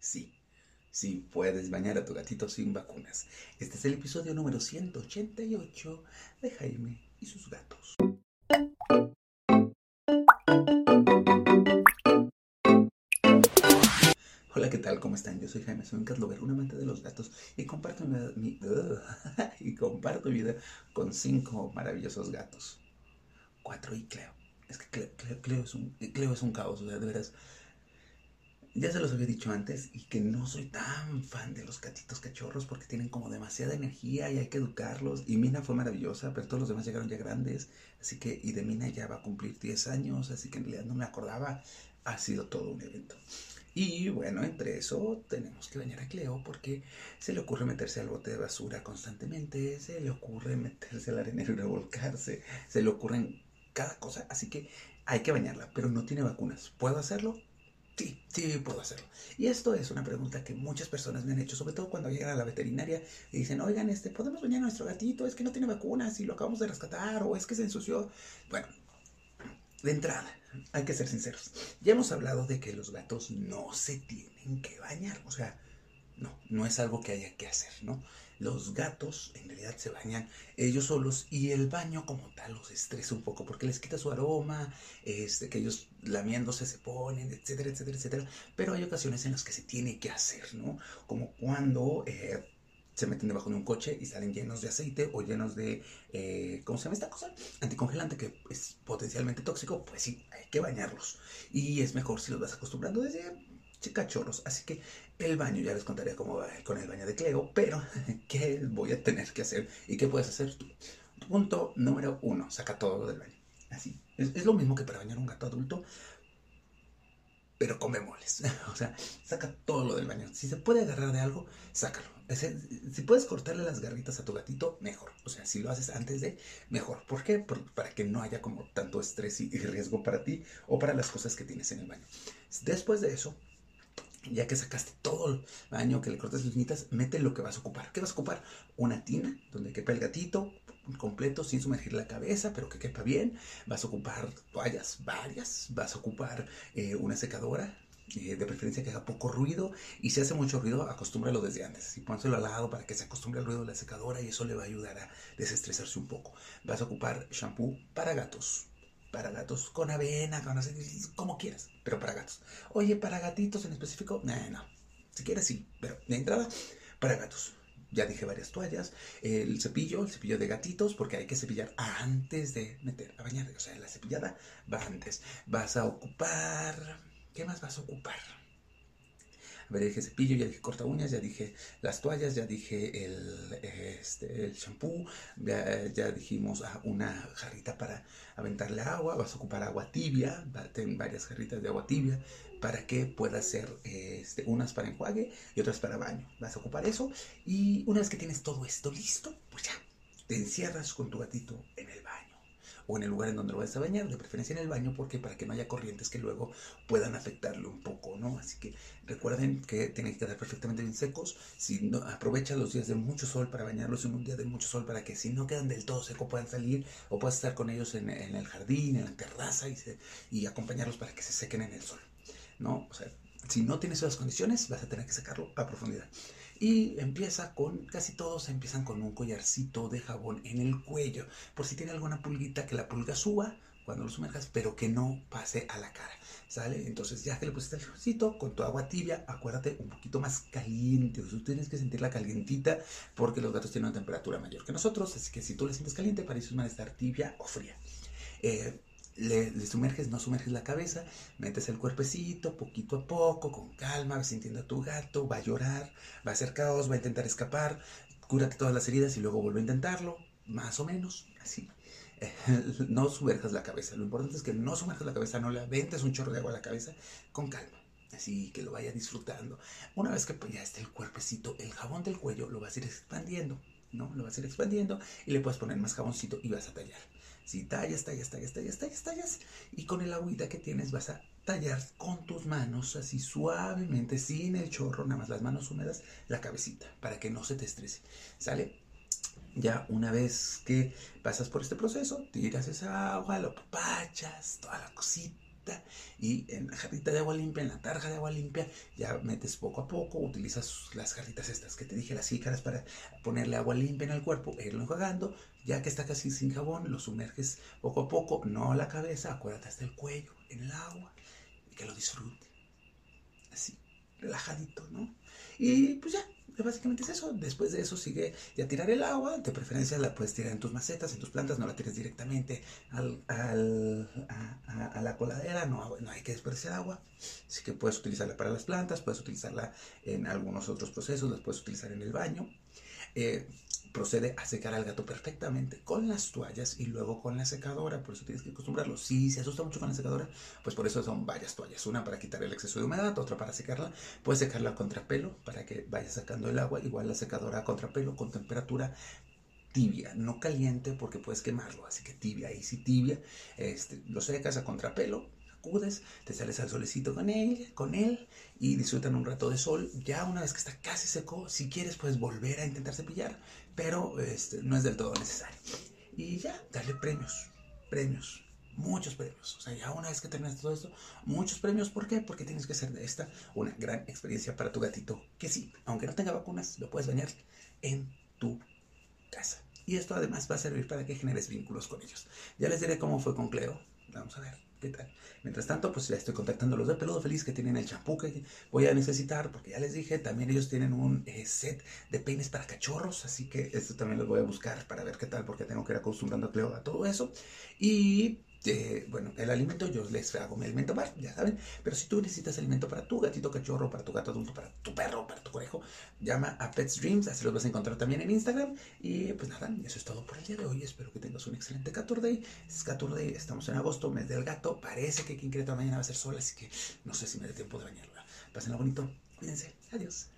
Sí, sí puedes bañar a tu gatito sin vacunas. Este es el episodio número 188 de Jaime y sus gatos. Hola, ¿qué tal? ¿Cómo están? Yo soy Jaime, soy un cat lover, un amante de los gatos y comparto mi, y comparto mi vida con cinco maravillosos gatos. Cuatro y Cleo. Es que Cleo, es, un, Cleo es un caos, o sea, de veras ya se los había dicho antes y que no soy tan fan de los gatitos cachorros porque tienen como demasiada energía y hay que educarlos. Y Mina fue maravillosa, pero todos los demás llegaron ya grandes. Así que, y de Mina ya va a cumplir 10 años, así que en realidad no me acordaba. Ha sido todo un evento. Y bueno, entre eso tenemos que bañar a Cleo porque se le ocurre meterse al bote de basura constantemente, se le ocurre meterse al arenero y revolcarse, se le ocurren cada cosa, así que hay que bañarla, pero no tiene vacunas. ¿Puedo hacerlo? Sí, sí, puedo hacerlo. Y esto es una pregunta que muchas personas me han hecho, sobre todo cuando llegan a la veterinaria y dicen, oigan, este, ¿podemos bañar a nuestro gatito? Es que no tiene vacunas y lo acabamos de rescatar o es que se ensució. Bueno, de entrada, hay que ser sinceros. Ya hemos hablado de que los gatos no se tienen que bañar. O sea, no, no es algo que haya que hacer, ¿no? Los gatos en realidad se bañan ellos solos y el baño como tal los estresa un poco porque les quita su aroma, este, que ellos lamiéndose se ponen, etcétera, etcétera, etcétera. Pero hay ocasiones en las que se tiene que hacer, ¿no? Como cuando eh, se meten debajo de un coche y salen llenos de aceite o llenos de, eh, ¿cómo se llama esta cosa? Anticongelante que es potencialmente tóxico, pues sí, hay que bañarlos. Y es mejor si los vas acostumbrando desde cachorros. Así que el baño, ya les contaré cómo va con el baño de Cleo, pero ¿qué voy a tener que hacer y qué puedes hacer tú? Punto número uno, saca todo del baño. Así. Es, lo mismo que para bañar un gato adulto, pero come moles O sea, saca todo lo del baño. Si se puede agarrar de algo, sácalo. si puedes cortarle las garritas a tu gatito, mejor. O sea, si lo haces antes de, mejor. ¿Por qué? para que no haya como tanto estrés y riesgo para ti o para las cosas que tienes en el baño. Después de eso, ya que sacaste todo el baño, que le cortas las uñitas, mete lo que vas a ocupar. ¿Qué vas a ocupar? Una tina donde quepa el gatito completo sin sumergir la cabeza, pero que quepa bien. Vas a ocupar toallas, varias. Vas a ocupar eh, una secadora, eh, de preferencia que haga poco ruido. Y si hace mucho ruido, acostúmbralo desde antes. Y pónselo al lado para que se acostumbre al ruido de la secadora y eso le va a ayudar a desestresarse un poco. Vas a ocupar shampoo para gatos para gatos con avena, con como quieras, pero para gatos. Oye, para gatitos en específico, no, no. Si quieres, sí, pero de entrada, para gatos. Ya dije varias toallas, el cepillo, el cepillo de gatitos, porque hay que cepillar antes de meter a bañar. O sea, la cepillada va antes. Vas a ocupar. ¿Qué más vas a ocupar? A ver, dije cepillo, ya dije corta uñas, ya dije las toallas, ya dije el, este, el shampoo, ya, dijimos ah, una jarrita para aventarle agua, vas a ocupar agua tibia, ten varias jarritas de agua tibia para que pueda ser este, unas para enjuague y otras para baño. Vas a ocupar eso y una vez que tienes todo esto listo, pues ya, te encierras con tu gatito en o en el lugar en donde lo vayas a bañar, de preferencia en el baño, porque para que no haya corrientes que luego puedan afectarlo un poco, ¿no? Así que recuerden que tienen que quedar perfectamente bien secos. Si aprovecha los días de mucho sol para bañarlos en un día de mucho sol para que si no quedan del todo secos puedan salir o puedas estar con ellos en, el jardín, en la terraza y, y acompañarlos para que se sequen en el sol, ¿no? O sea, si no tienes esas condiciones, vas a tener que sacarlo a profundidad. Y empieza con, casi todos empiezan con un collarcito de jabón en el cuello, por si tiene alguna pulguita que la pulga suba cuando lo sumerjas, pero que no pase a la cara, ¿sale? Entonces ya que le pusiste el jaboncito, con tu agua tibia, acuérdate, un poquito más caliente, o sea, tienes que sentirla calientita, porque los gatos tienen una temperatura mayor que nosotros, así que si tú la sientes caliente, para ellos van estar tibia o fría. Eh, le, sumerges, no sumerges la cabeza, metes el cuerpecito poquito a poco, con calma, vas sintiendo a tu gato, va a llorar, va a hacer caos, va a intentar escapar, cúrate todas las heridas y luego vuelve a intentarlo, más o menos, así. no sumerjas la cabeza, lo importante es que no sumerjas la cabeza, no le aventes un chorro de agua a la cabeza, con calma. Así que lo vaya disfrutando. Una vez que pues, ya esté el cuerpecito, el jabón del cuello lo vas a ir expandiendo, ¿no? Lo vas a ir expandiendo y le puedes poner más jaboncito y vas a tallar. Si tallas, tallas, tallas, tallas, tallas, tallas, y con el agüita que tienes vas a tallar con tus manos así suavemente, sin el chorro, nada más las manos húmedas, la cabecita, para que no se te estrese. ¿Sale? Ya una vez que pasas por este proceso, tiras esa agua, lo papachas, toda la cosita y en la jarrita de agua limpia, en la tarja de agua limpia, ya metes poco a poco, utilizas las jarritas estas que te dije, las ícaras para ponerle agua limpia en el cuerpo e irlo enjuagando. Ya que está casi sin jabón, lo sumerges poco a poco, no la cabeza, acuérdate hasta el cuello en el agua y que lo disfrute. Así, relajadito, ¿no? Y pues ya, básicamente es eso. Después de eso sigue ya tirar el agua. De preferencia la puedes tirar en tus macetas, en tus plantas. No la tires directamente al, a, la coladera. No, no hay que desperdiciar agua. Así que puedes utilizarla para las plantas. Puedes utilizarla en algunos otros procesos. Las puedes utilizar en el baño. Eh, procede a secar al gato perfectamente con las toallas y luego con la secadora. Por eso tienes que acostumbrarlo. Si se asusta mucho con la secadora, pues por eso son varias toallas. Una para quitar el exceso de humedad, otra para secarla. Puedes secarla a contrapelo para que vaya sacando el agua. Igual la secadora a contrapelo con temperatura tibia, no caliente porque puedes quemarlo, así que tibia, y si tibia, este, lo secas a contrapelo acudes, te sales al solecito con él, con él y disfrutan un rato de sol. Ya una vez que está casi seco, si quieres puedes volver a intentar cepillar, pero este, no es del todo necesario. Y ya, darle premios, premios, muchos premios. O sea, ya una vez que terminas todo esto, muchos premios. ¿Por qué? Porque tienes que hacer de esta una gran experiencia para tu gatito. Que sí, aunque no tenga vacunas, lo puedes bañar en tu casa. Y esto además va a servir para que generes vínculos con ellos. Ya les diré cómo fue con Cleo. Vamos a ver. ¿Qué tal? Mientras tanto, pues ya estoy contactando a los de Peludo Feliz que tienen el champú que voy a necesitar, porque ya les dije, también ellos tienen un eh, set de peines para cachorros, así que esto también los voy a buscar para ver qué tal, porque tengo que ir acostumbrando a Cleo a todo eso. Y bueno, el alimento yo les hago mi alimento bar, ya saben, pero si tú necesitas alimento para tu gatito cachorro, para tu gato adulto, para tu perro, para tu conejo, llama a Pets Dreams, así los vas a encontrar también en Instagram. Y pues nada, eso es todo por el día de hoy. Espero que tengas un excelente Caturday. Es Caturday, estamos en agosto, mes del gato. Parece que quien quiere mañana va a ser sol, así que no sé si me dé tiempo de bañarla. Pásenlo bonito, cuídense, adiós.